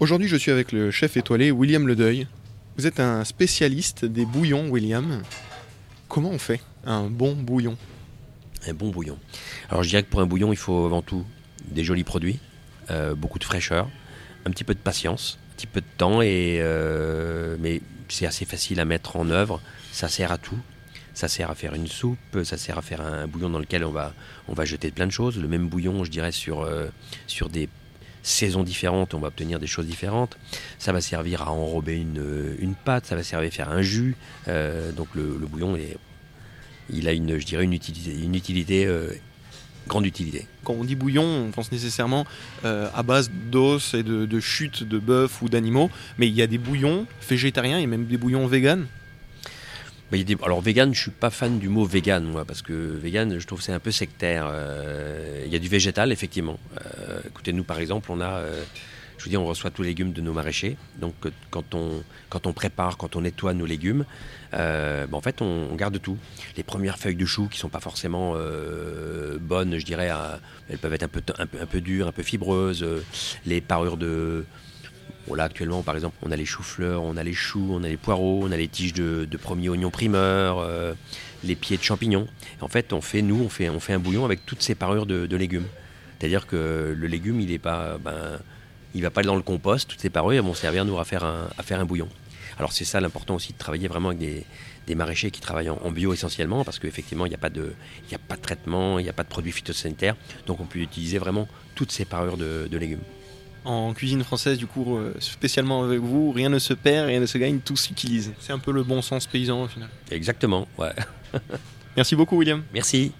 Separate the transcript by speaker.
Speaker 1: Aujourd'hui, je suis avec le chef étoilé William Ledeuil. Vous êtes un spécialiste des bouillons, William. Comment on fait un bon bouillon?
Speaker 2: Un bon bouillon. Alors je dirais que pour un bouillon, il faut avant tout des jolis produits, euh, beaucoup de fraîcheur, un petit peu de patience, un petit peu de temps, et, euh, mais c'est assez facile à mettre en œuvre. Ça sert à tout. Ça sert à faire une soupe, ça sert à faire un bouillon dans lequel on va, on va jeter plein de choses. Le même bouillon, je dirais, sur, euh, sur des saisons différentes, on va obtenir des choses différentes. Ça va servir à enrober une, une pâte, ça va servir à faire un jus. Euh, donc le, bouillon, est, il a une, je dirais, une utilité, une utilité euh, grande utilité.
Speaker 1: Quand on dit bouillon, on pense nécessairement euh, à base d'os et de, de chutes de bœuf ou d'animaux, mais il y a des bouillons végétariens et même des bouillons véganes.
Speaker 2: Bah, Alors vegan, je suis pas fan du mot vegan moi parce que vegan, je trouve c'est un peu sectaire. Euh, il y a du végétal effectivement. Euh, écoutez, nous par exemple, on a, euh, je vous dis, on reçoit tous les légumes de nos maraîchers. Donc quand on prépare, quand on nettoie nos légumes, bah, en fait on, garde tout. Les premières feuilles de chou qui sont pas forcément bonnes, je dirais, elles peuvent être un peu un peu, dures, un peu fibreuses. Les parures de Là, actuellement, par exemple, on a les choux-fleurs, on a les choux, on a les poireaux, on a les tiges de, de premiers oignons primeurs, euh, les pieds de champignons. En fait, on fait, nous, on fait, un bouillon avec toutes ces parures de, légumes. C'est-à-dire que le légume, il est pas, ben, il va pas dans le compost. Toutes ces parures vont servir à faire un, à faire un bouillon. Alors c'est ça l'important aussi de travailler vraiment avec des, maraîchers qui travaillent en, bio essentiellement, parce qu'effectivement, il n'y a pas de, traitement, il n'y a pas de produits phytosanitaires, donc on peut utiliser vraiment toutes ces parures de légumes.
Speaker 1: En cuisine française, du coup, euh, spécialement avec vous, rien ne se perd, rien ne se gagne, tout s'utilise. C'est un peu le bon sens paysan au final.
Speaker 2: Exactement. Ouais.
Speaker 1: Merci beaucoup, William.
Speaker 2: Merci.